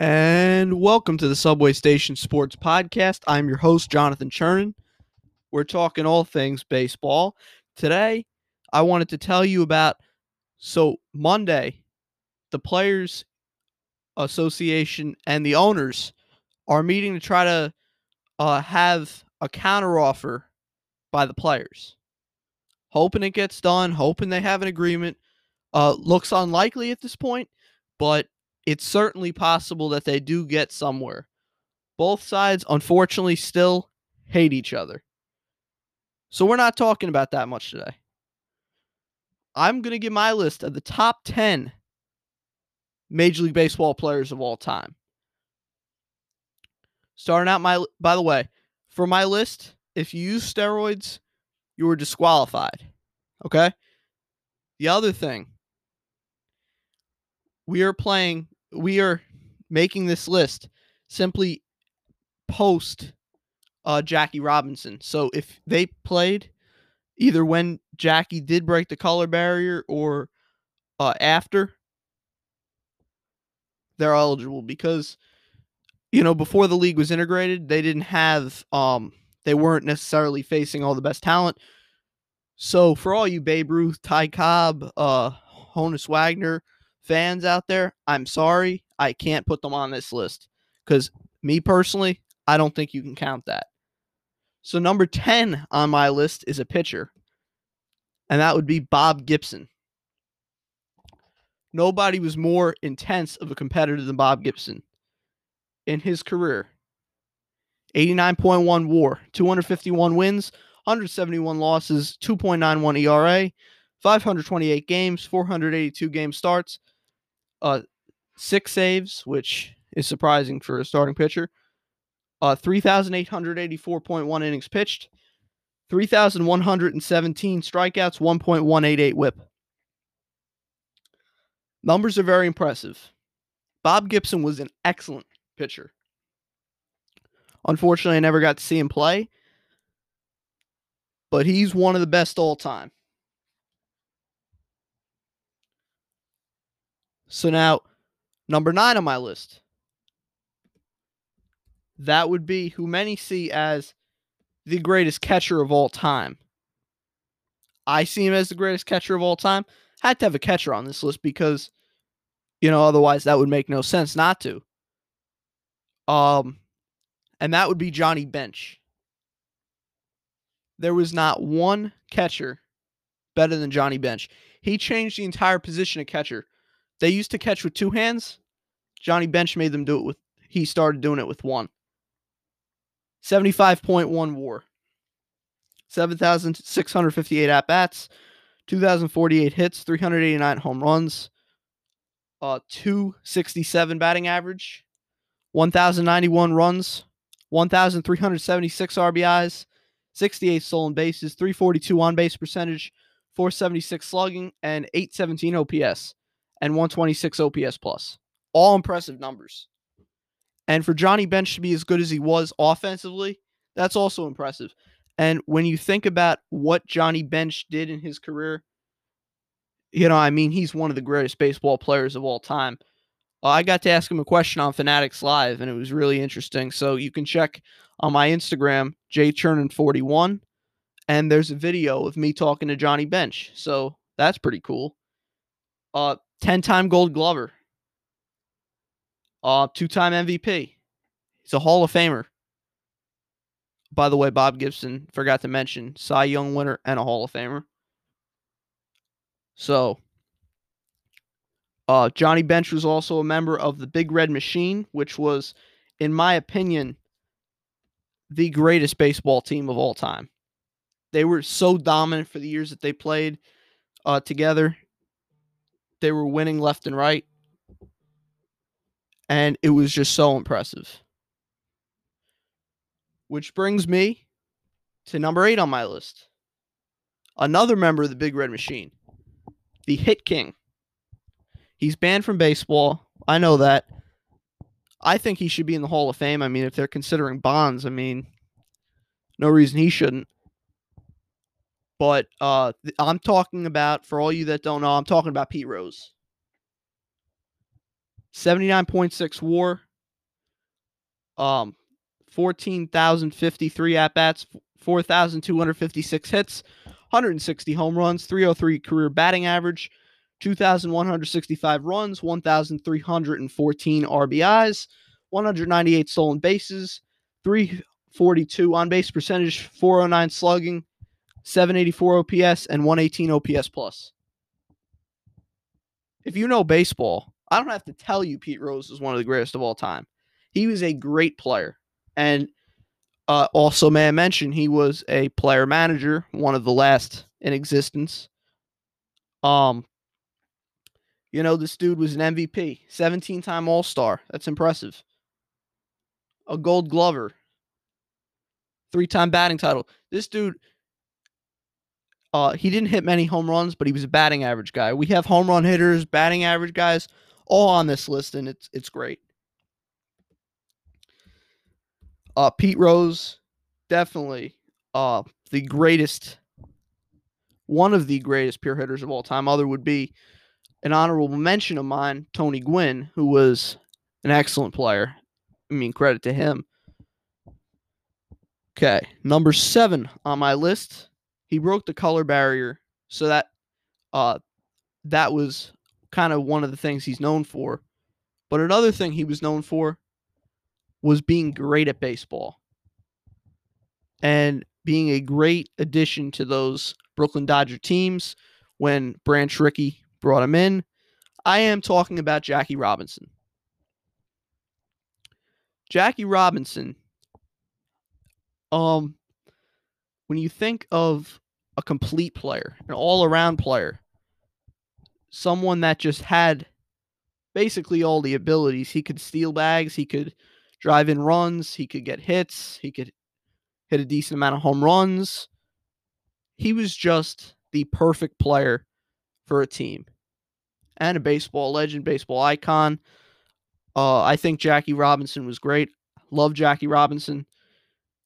And welcome to the Subway Station Sports Podcast. I'm your host, Jonathan Chernin. We're talking all things baseball. Today, I wanted to tell you about so Monday, the Players Association and the owners are meeting to try to uh, have a counteroffer by the players. Hoping it gets done, hoping they have an agreement. Uh, looks unlikely at this point, but it's certainly possible that they do get somewhere. Both sides, unfortunately, still hate each other. So we're not talking about that much today. I'm going to give my list of the top 10 Major League Baseball players of all time. Starting out my by the way, for my list, if you use steroids, you were disqualified. Okay? The other thing, we are playing we are making this list simply post uh, Jackie Robinson. So if they played either when Jackie did break the color barrier or uh, after, they're eligible because you know before the league was integrated, they didn't have um they weren't necessarily facing all the best talent. So for all you Babe Ruth, Ty Cobb, uh, Honus Wagner, fans out there, I'm sorry, I can't put them on this list because me personally, I don't think you can count that. So number 10 on my list is a pitcher, and that would be Bob Gibson. Nobody was more intense of a competitor than Bob Gibson in his career. 89.1 war, 251 wins, 171 losses, 2.91 ERA, 528 games, 482 game starts, uh, six saves, which is surprising for a starting pitcher. Uh, 3,884.1 innings pitched, 3,117 strikeouts, 1.188 whip. Numbers are very impressive. Bob Gibson was an excellent pitcher. Unfortunately, I never got to see him play, but he's one of the best all time. So now, number nine on my list. That would be who many see as the greatest catcher of all time. I see him as the greatest catcher of all time. Had to have a catcher on this list because, you know, otherwise that would make no sense not to. Um, and that would be Johnny Bench. There was not one catcher better than Johnny Bench. He changed the entire position of catcher they used to catch with two hands. Johnny Bench made them do it with, he started doing it with one. 75.1 war. 7,658 at bats, 2,048 hits, 389 home runs, uh, 267 batting average, 1,091 runs, 1,376 RBIs, 68 stolen bases, 342 on base percentage, 476 slugging, and 817 OPS and 126 OPS plus. All impressive numbers. And for Johnny Bench to be as good as he was offensively, that's also impressive. And when you think about what Johnny Bench did in his career, you know, I mean, he's one of the greatest baseball players of all time. I got to ask him a question on Fanatics Live, and it was really interesting. So you can check on my Instagram, jchernin41, and there's a video of me talking to Johnny Bench. So that's pretty cool. Uh, 10 time gold glover, uh, two time MVP. He's a Hall of Famer. By the way, Bob Gibson forgot to mention Cy Young winner and a Hall of Famer. So, uh, Johnny Bench was also a member of the Big Red Machine, which was, in my opinion, the greatest baseball team of all time. They were so dominant for the years that they played uh, together. They were winning left and right. And it was just so impressive. Which brings me to number eight on my list. Another member of the Big Red Machine, the Hit King. He's banned from baseball. I know that. I think he should be in the Hall of Fame. I mean, if they're considering Bonds, I mean, no reason he shouldn't. But uh, I'm talking about, for all you that don't know, I'm talking about Pete Rose. 79.6 war, um, 14,053 at bats, 4,256 hits, 160 home runs, 303 career batting average, 2,165 runs, 1,314 RBIs, 198 stolen bases, 342 on base percentage, 409 slugging, 784 OPS, and 118 OPS plus. If you know baseball, I don't have to tell you Pete Rose is one of the greatest of all time. He was a great player. And uh, also, may I mention, he was a player manager, one of the last in existence. Um, you know, this dude was an MVP, 17 time All Star. That's impressive. A gold glover, three time batting title. This dude, uh, he didn't hit many home runs, but he was a batting average guy. We have home run hitters, batting average guys, all on this list, and it's it's great. Uh, Pete Rose, definitely uh, the greatest, one of the greatest pure hitters of all time. Other would be an honorable mention of mine, Tony Gwynn, who was an excellent player. I mean, credit to him. Okay, number seven on my list. He broke the color barrier, so that uh, that was kind of one of the things he's known for. But another thing he was known for was being great at baseball and being a great addition to those Brooklyn Dodger teams when Branch Rickey brought him in. I am talking about Jackie Robinson. Jackie Robinson, um, when you think of a complete player, an all around player, someone that just had basically all the abilities, he could steal bags, he could drive in runs, he could get hits, he could hit a decent amount of home runs. He was just the perfect player for a team and a baseball legend, baseball icon. Uh, I think Jackie Robinson was great. Love Jackie Robinson.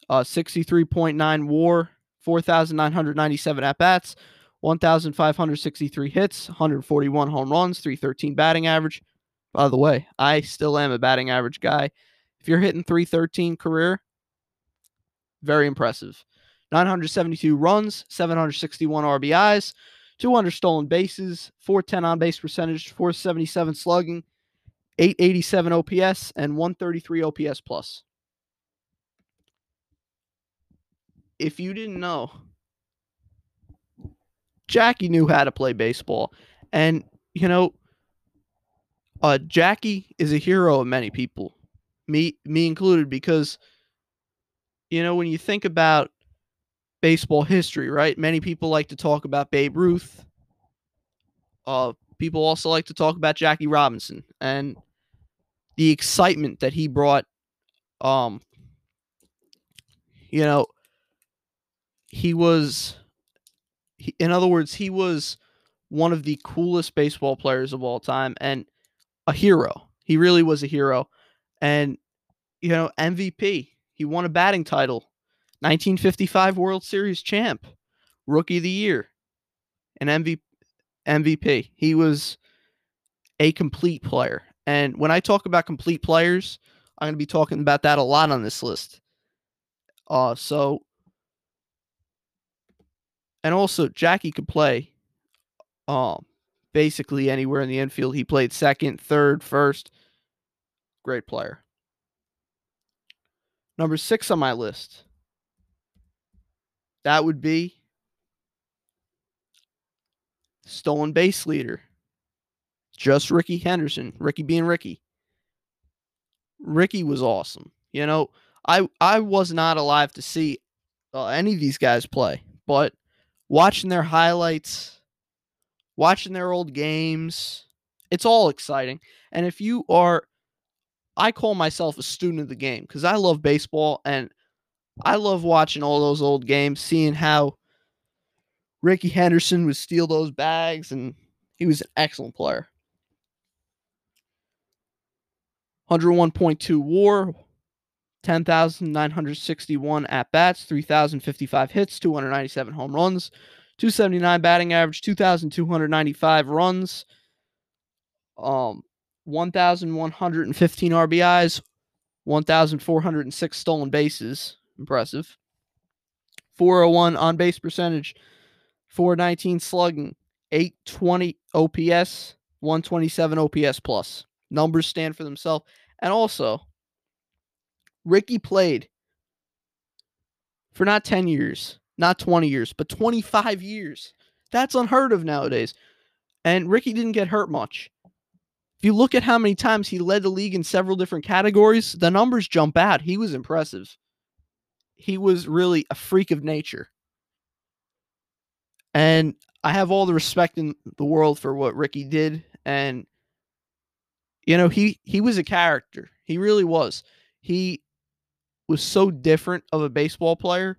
Uh, 63.9 war, 4,997 at bats, 1,563 hits, 141 home runs, 313 batting average. By the way, I still am a batting average guy. If you're hitting 313 career, very impressive. 972 runs, 761 RBIs, 200 stolen bases, 410 on base percentage, 477 slugging, 887 OPS, and 133 OPS plus. If you didn't know, Jackie knew how to play baseball. And, you know, uh, Jackie is a hero of many people, me me included, because you know when you think about baseball history, right? Many people like to talk about Babe Ruth. Uh, people also like to talk about Jackie Robinson and the excitement that he brought. Um, you know, he was, he, in other words, he was one of the coolest baseball players of all time and a hero. He really was a hero. And, you know, MVP. He won a batting title 1955 World Series champ, rookie of the year, and MVP. MVP. He was a complete player. And when I talk about complete players, I'm going to be talking about that a lot on this list. Uh, so, and also Jackie could play, um, basically anywhere in the infield. He played second, third, first. Great player. Number six on my list, that would be stolen base leader. Just Rickey Henderson. Rickey being Rickey. Rickey was awesome. You know, I I was not alive to see uh, any of these guys play, but watching their highlights, watching their old games, it's all exciting. And if you are I call myself a student of the game cuz I love baseball and I love watching all those old games, seeing how Rickey Henderson would steal those bags, and he was an excellent player. 101.2 war, 10,961 at bats, 3,055 hits, 297 home runs, 279 batting average, 2,295 runs, um, 1,115 RBIs, 1,406 stolen bases. Impressive. 401 on base percentage, 419 slugging, 820 OPS, 127 OPS plus. Numbers stand for themselves. And also, Rickey played for not 10 years, not 20 years, but 25 years. That's unheard of nowadays. And Rickey didn't get hurt much. If you look at how many times he led the league in several different categories, the numbers jump out. He was impressive. He was really a freak of nature. And I have all the respect in the world for what Rickey did and you know, he he was a character. He really was. He was so different of a baseball player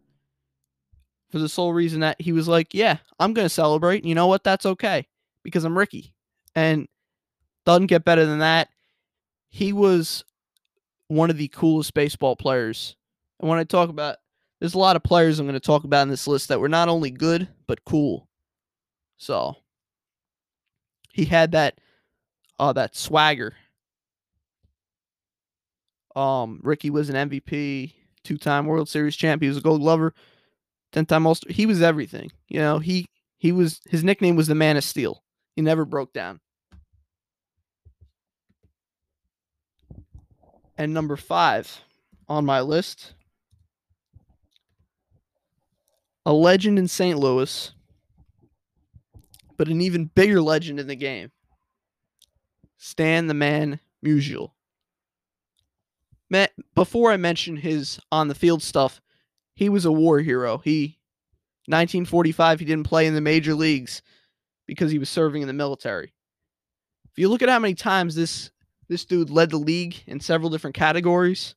for the sole reason that he was like, "Yeah, I'm going to celebrate. You know what? That's okay because I'm Rickey." And doesn't get better than that. He was one of the coolest baseball players. And when I talk about there's a lot of players I'm going to talk about in this list that were not only good but cool. So he had that uh that swagger. Um Rickey was an MVP, two-time World Series champ, he was a gold glover, 10-time All-Star. He was everything. You know, he he was his nickname was the Man of Steel. He never broke down. And number 5 on my list a legend in St. Louis, but an even bigger legend in the game. Stan the Man Musial. Before I mention his on the field stuff, he was a war hero. He 1945 he didn't play in the major leagues because he was serving in the military. If you look at how many times this this dude led the league in several different categories,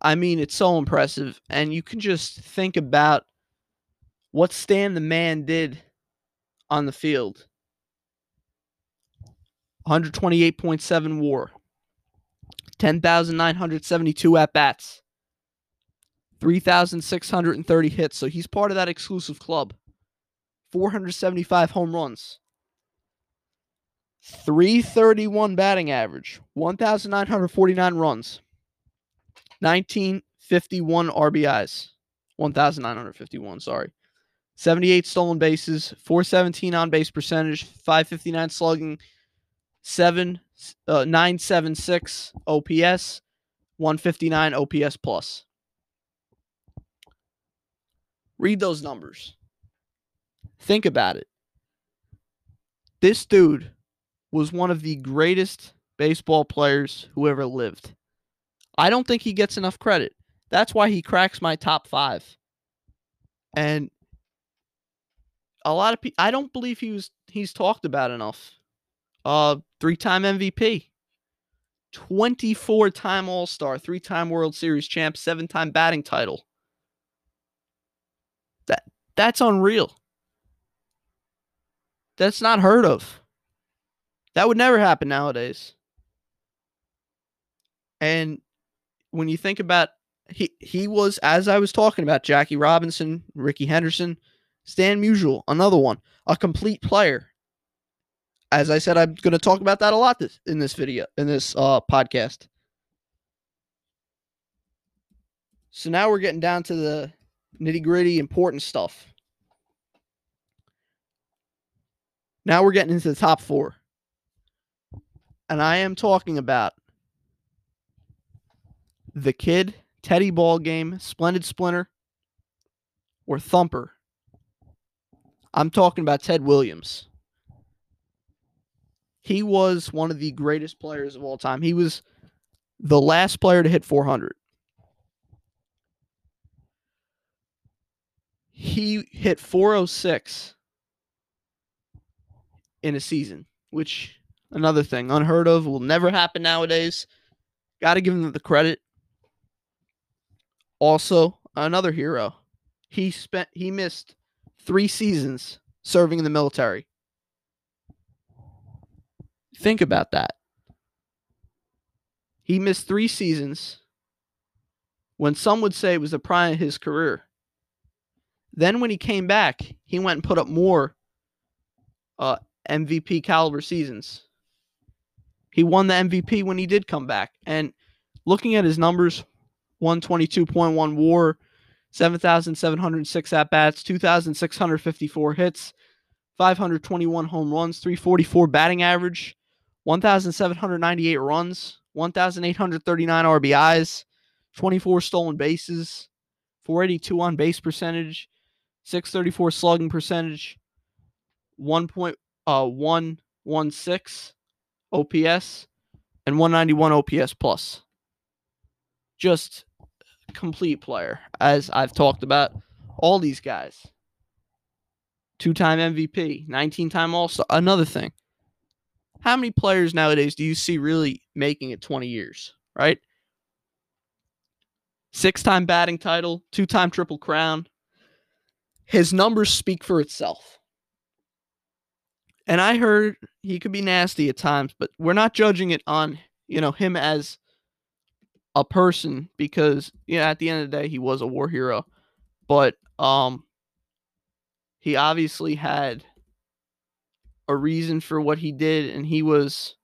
I mean, it's so impressive and you can just think about what Stan the Man did on the field 128.7 war, 10,972 at bats, 3,630 hits. So he's part of that exclusive club. 475 home runs, 331 batting average, 1,949 runs, 1951 RBIs, 1,951, sorry. 78 stolen bases, 417 on base percentage, 559 slugging, 7 uh, 976 OPS, 159 OPS plus. Read those numbers. Think about it. This dude was one of the greatest baseball players who ever lived. I don't think he gets enough credit. That's why he cracks my top 5. And a lot of people I don't believe he was he's talked about enough. Uh three-time MVP. 24-time All-Star, three-time World Series champ, seven-time batting title. That that's unreal. That's not heard of. That would never happen nowadays. And when you think about he he was as I was talking about Jackie Robinson, Rickey Henderson, Stan Musial, another one, a complete player. As I said, I'm going to talk about that a lot this in this video, in this uh, podcast. So now we're getting down to the nitty gritty, important stuff. Now we're getting into the top four. And I am talking about the kid, Teddy Ball Game, Splendid Splinter, or Thumper I'm talking about Ted Williams. He was one of the greatest players of all time. He was the last player to hit 400. He hit 406 in a season, which another thing unheard of will never happen nowadays. Got to give him the credit. Also, another hero. He spent he missed three seasons serving in the military. Think about that. He missed three seasons when some would say it was the prime of his career. Then, when he came back, he went and put up more uh, MVP caliber seasons. He won the MVP when he did come back. And looking at his numbers 122.1 war, 7,706 at bats, 2,654 hits, 521 home runs, 344 batting average, 1,798 runs, 1,839 RBIs, 24 stolen bases, 482 on base percentage, 634 slugging percentage, 1.116 uh, OPS, and 191 OPS plus. Just complete player, as I've talked about all these guys. Two time MVP, 19 time All Star. Another thing. How many players nowadays do you see really making it 20 years, right? Six time batting title, two time triple crown. His numbers speak for itself. And I heard he could be nasty at times, but we're not judging it on, you know, him as a person because you know at the end of the day he was a war hero but um he obviously had a reason for what he did and he was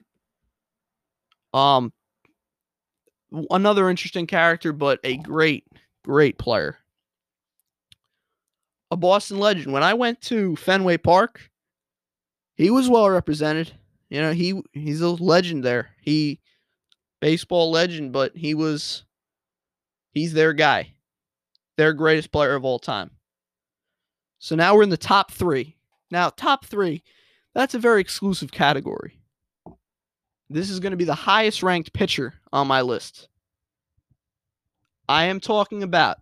um another interesting character but a great great player a Boston legend when I went to Fenway Park he was well represented you know he he's a legend there he baseball legend, but he was he's their guy. Their greatest player of all time. So now we're in the top 3. Now, top 3, that's a very exclusive category. This is going to be the highest ranked pitcher on my list. I am talking about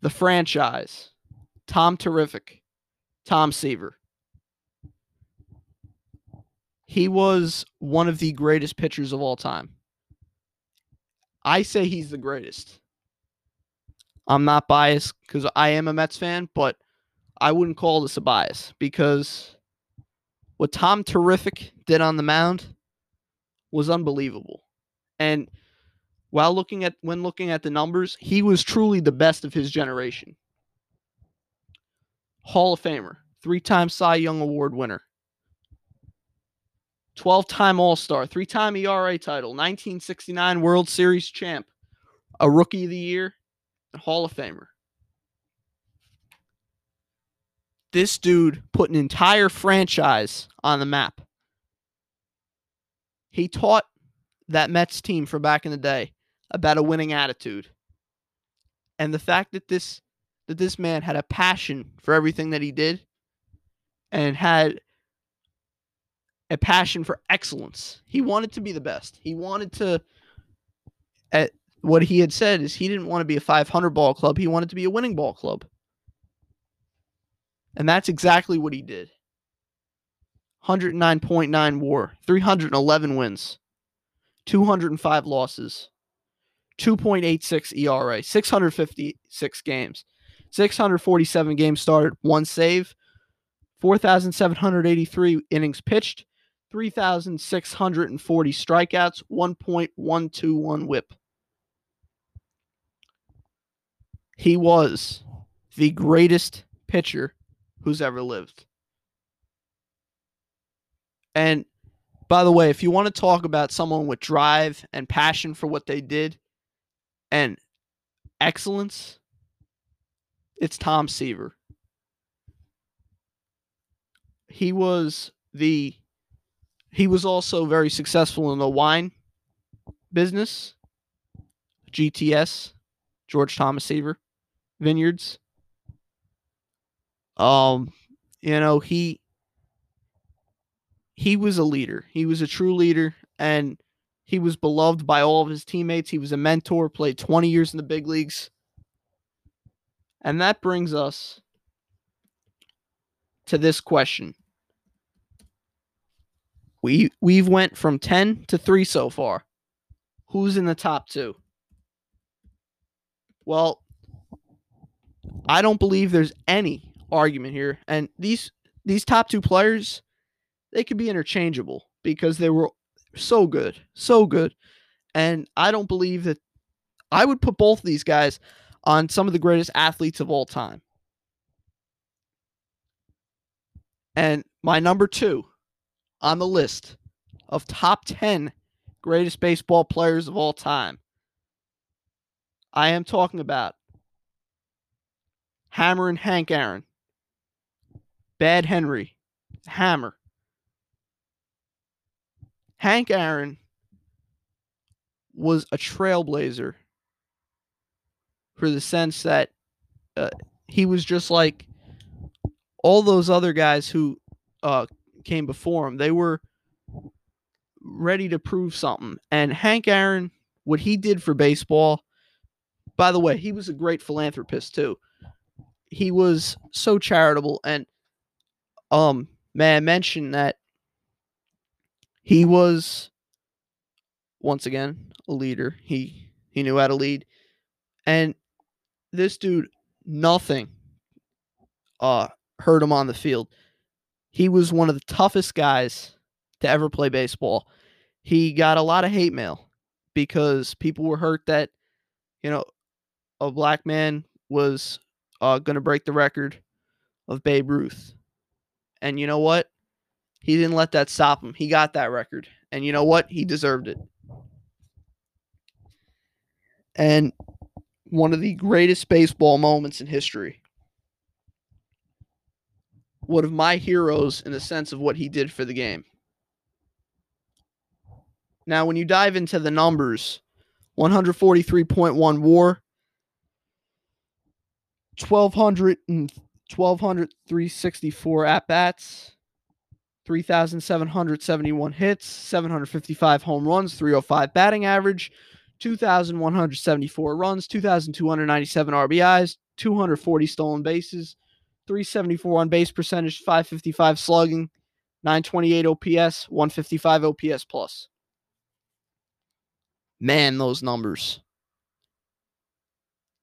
the franchise, Tom Terrific, Tom Seaver. He was one of the greatest pitchers of all time. I say he's the greatest. I'm not biased because I am a Mets fan, but I wouldn't call this a bias because what Tom Terrific did on the mound was unbelievable. And while looking at when looking at the numbers, he was truly the best of his generation. Hall of Famer, three-time Cy Young Award winner, 12 time All Star, three time ERA title, 1969 World Series champ, a Rookie of the Year, Hall of Famer. This dude put an entire franchise on the map. He taught that Mets team from back in the day about a winning attitude. And the fact that this that this man had a passion for everything that he did and had a passion for excellence. He wanted to be the best. He wanted to at what he had said is he didn't want to be a 500 ball club. He wanted to be a winning ball club. And that's exactly what he did. 109.9 war, 311 wins, 205 losses, 2.86 ERA, 656 games, 647 games started, one save, 4,783 innings pitched, 3,640 strikeouts, 1.121 whip. He was the greatest pitcher who's ever lived. And by the way, if you want to talk about someone with drive and passion for what they did and excellence, it's Tom Seaver. He was the he was also very successful in the wine business, GTS, George Thomas Seaver Vineyards. Um, you know, he he was a leader. He was a true leader and he was beloved by all of his teammates. He was a mentor, played 20 years in the big leagues. And that brings us to this question. We we've went from 10 to 3 so far. Who's in the top 2? Well, I don't believe there's any argument here and these these top 2 players they could be interchangeable because they were so good, so good. And I don't believe that I would put both of these guys on some of the greatest athletes of all time. And my number 2 on the list of top 10 greatest baseball players of all time. I am talking about Hammerin' Hank Aaron, Bad Henry, Hammer. Hank Aaron was a trailblazer for the sense that uh, he was just like all those other guys who uh, came before him. They were ready to prove something. And Hank Aaron, what he did for baseball, by the way, he was a great philanthropist too. He was so charitable and um may I mention that he was once again a leader. He he knew how to lead. And this dude nothing uh hurt him on the field. He was one of the toughest guys to ever play baseball. He got a lot of hate mail because people were hurt that, you know, a black man was uh, going to break the record of Babe Ruth. And you know what? He didn't let that stop him. He got that record. And you know what? He deserved it. And one of the greatest baseball moments in history. One of my heroes in the sense of what he did for the game. Now, when you dive into the numbers, 143.1 war, 1200 and 1200 364 at bats, 3,771 hits, 755 home runs, 305 batting average, 2,174 runs, 2,297 RBIs, 240 stolen bases, 374 on base percentage, 555 slugging, 928 OPS, 155 OPS plus. Man, those numbers.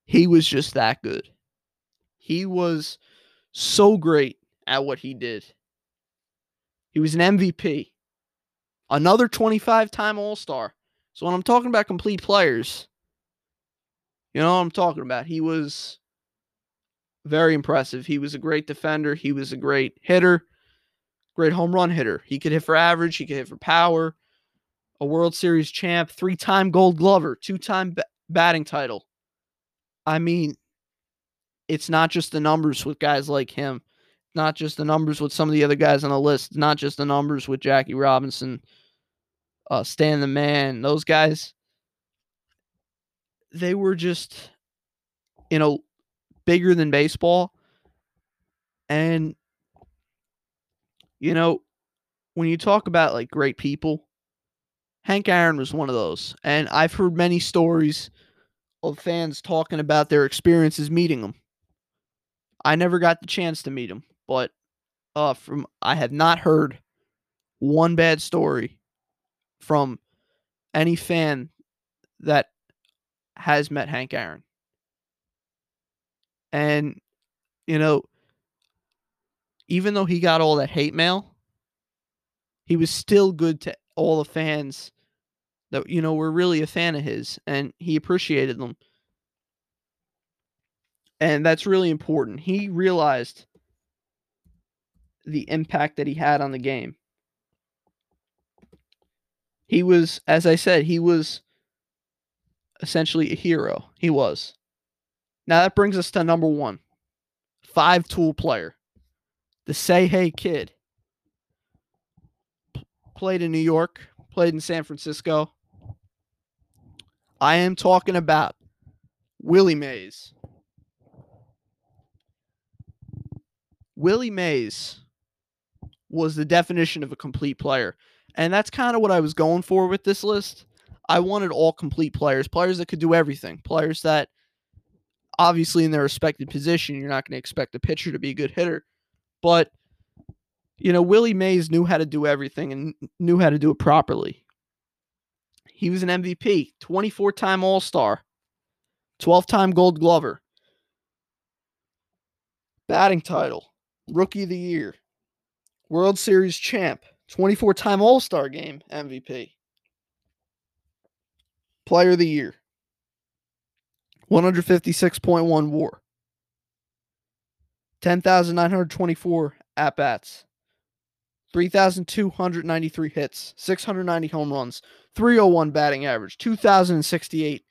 He was just that good. He was so great at what he did. He was an MVP, another 25 time All Star. So when I'm talking about complete players, you know what I'm talking about. He was very impressive. He was a great defender. He was a great hitter, great home run hitter. He could hit for average, he could hit for power. A World Series champ, three time gold glover, two time batting title. I mean, it's not just the numbers with guys like him, not just the numbers with some of the other guys on the list, not just the numbers with Jackie Robinson, uh, Stan the Man, those guys. They were just, you know, bigger than baseball. And, you know, when you talk about like great people, Hank Aaron was one of those. And I've heard many stories of fans talking about their experiences meeting him. I never got the chance to meet him, but uh from I have not heard one bad story from any fan that has met Hank Aaron. And you know, even though he got all that hate mail, he was still good to all the fans that you know were really a fan of his and he appreciated them. And that's really important. He realized the impact that he had on the game. He was, as I said, he was essentially a hero. He was. Now that brings us to number one five tool player. The Say Hey Kid. Played in New York, played in San Francisco. I am talking about Willie Mays. Willie Mays was the definition of a complete player. And that's kind of what I was going for with this list. I wanted all complete players, players that could do everything, players that obviously in their respected position, you're not going to expect a pitcher to be a good hitter. But, you know, Willie Mays knew how to do everything and knew how to do it properly. He was an MVP, 24 time All Star, 12 time Gold Glover, batting title, Rookie of the Year, World Series champ, 24 time All Star game MVP, Player of the Year, 156.1 war, 10,924 at bats, 3,293 hits, 690 home runs, 301 batting average, 2,068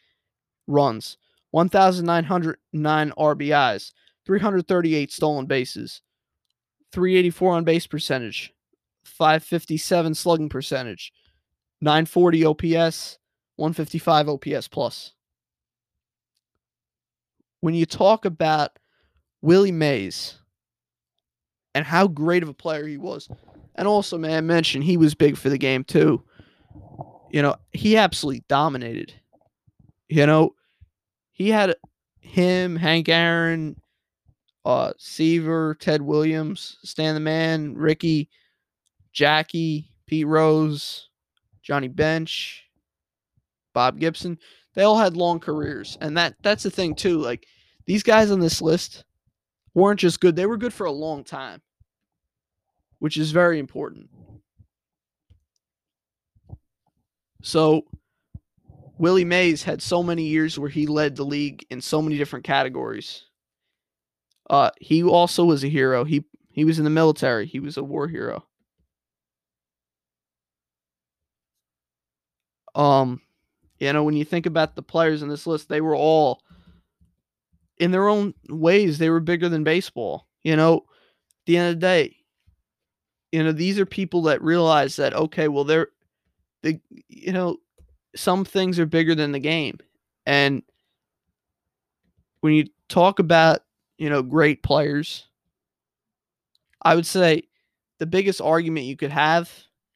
runs, 1,909 RBIs, 338 stolen bases, 384 on base percentage, 557 slugging percentage, 940 OPS, 155 OPS plus. When you talk about Willie Mays and how great of a player he was, and also, man, I mentioned he was big for the game too. You know, he absolutely dominated. You know, he had him, Hank Aaron, uh, Seaver, Ted Williams, Stan the Man, Rickey, Jackie, Pete Rose, Johnny Bench, Bob Gibson. They all had long careers, and that that's the thing too. Like these guys on this list weren't just good; they were good for a long time, which is very important. So Willie Mays had so many years where he led the league in so many different categories. Uh, he also was a hero. He he was in the military. He was a war hero. Um, you know, when you think about the players in this list, they were all in their own ways, they were bigger than baseball. You know, at the end of the day, you know, these are people that realize that okay, well they're the you know, some things are bigger than the game. And when you talk about, you know, great players, I would say the biggest argument you could have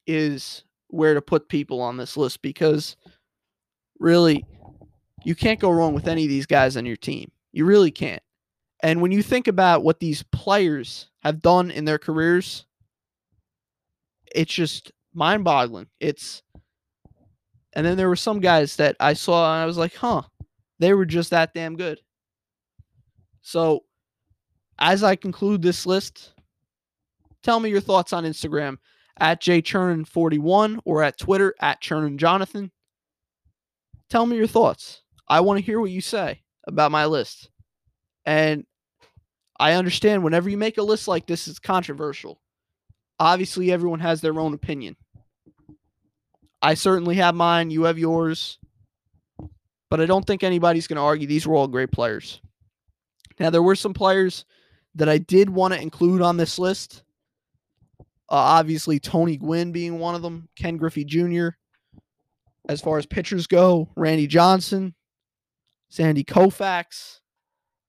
is where to put people on this list because really you can't go wrong with any of these guys on your team. You really can't. And when you think about what these players have done in their careers, it's just mind boggling. It's and then there were some guys that I saw and I was like, huh, they were just that damn good. So as I conclude this list, tell me your thoughts on Instagram at jchernin41 or at Twitter at cherninjonathan. Tell me your thoughts. I want to hear what you say about my list. And I understand whenever you make a list like this, it's controversial. Obviously, everyone has their own opinion. I certainly have mine. You have yours. But I don't think anybody's going to argue these were all great players. Now, there were some players that I did want to include on this list. Uh, obviously, Tony Gwynn being one of them, Ken Griffey Jr. As far as pitchers go, Randy Johnson, Sandy Koufax,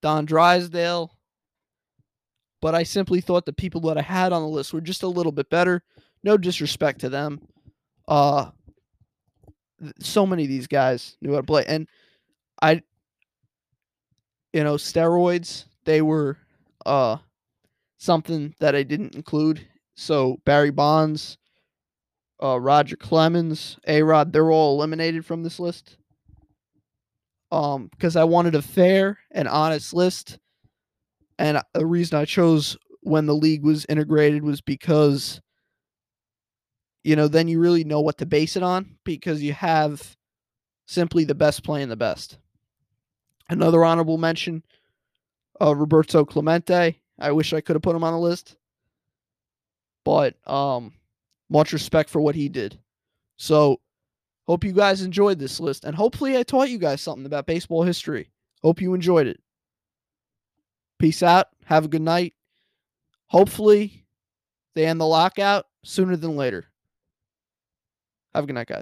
Don Drysdale. But I simply thought the people that I had on the list were just a little bit better. No disrespect to them. Uh, so many of these guys knew how to play. And I, you know, steroids, they were uh, something that I didn't include. So Barry Bonds, uh, Roger Clemens, A Rod, they're all eliminated from this list. Um, because I wanted a fair and honest list. And the reason I chose when the league was integrated was because you know, then you really know what to base it on because you have simply the best playing the best. Another honorable mention, uh, Roberto Clemente. I wish I could have put him on the list, but um, much respect for what he did. So, hope you guys enjoyed this list, and hopefully, I taught you guys something about baseball history. Hope you enjoyed it. Peace out. Have a good night. Hopefully, they end the lockout sooner than later. Have a good night, guys.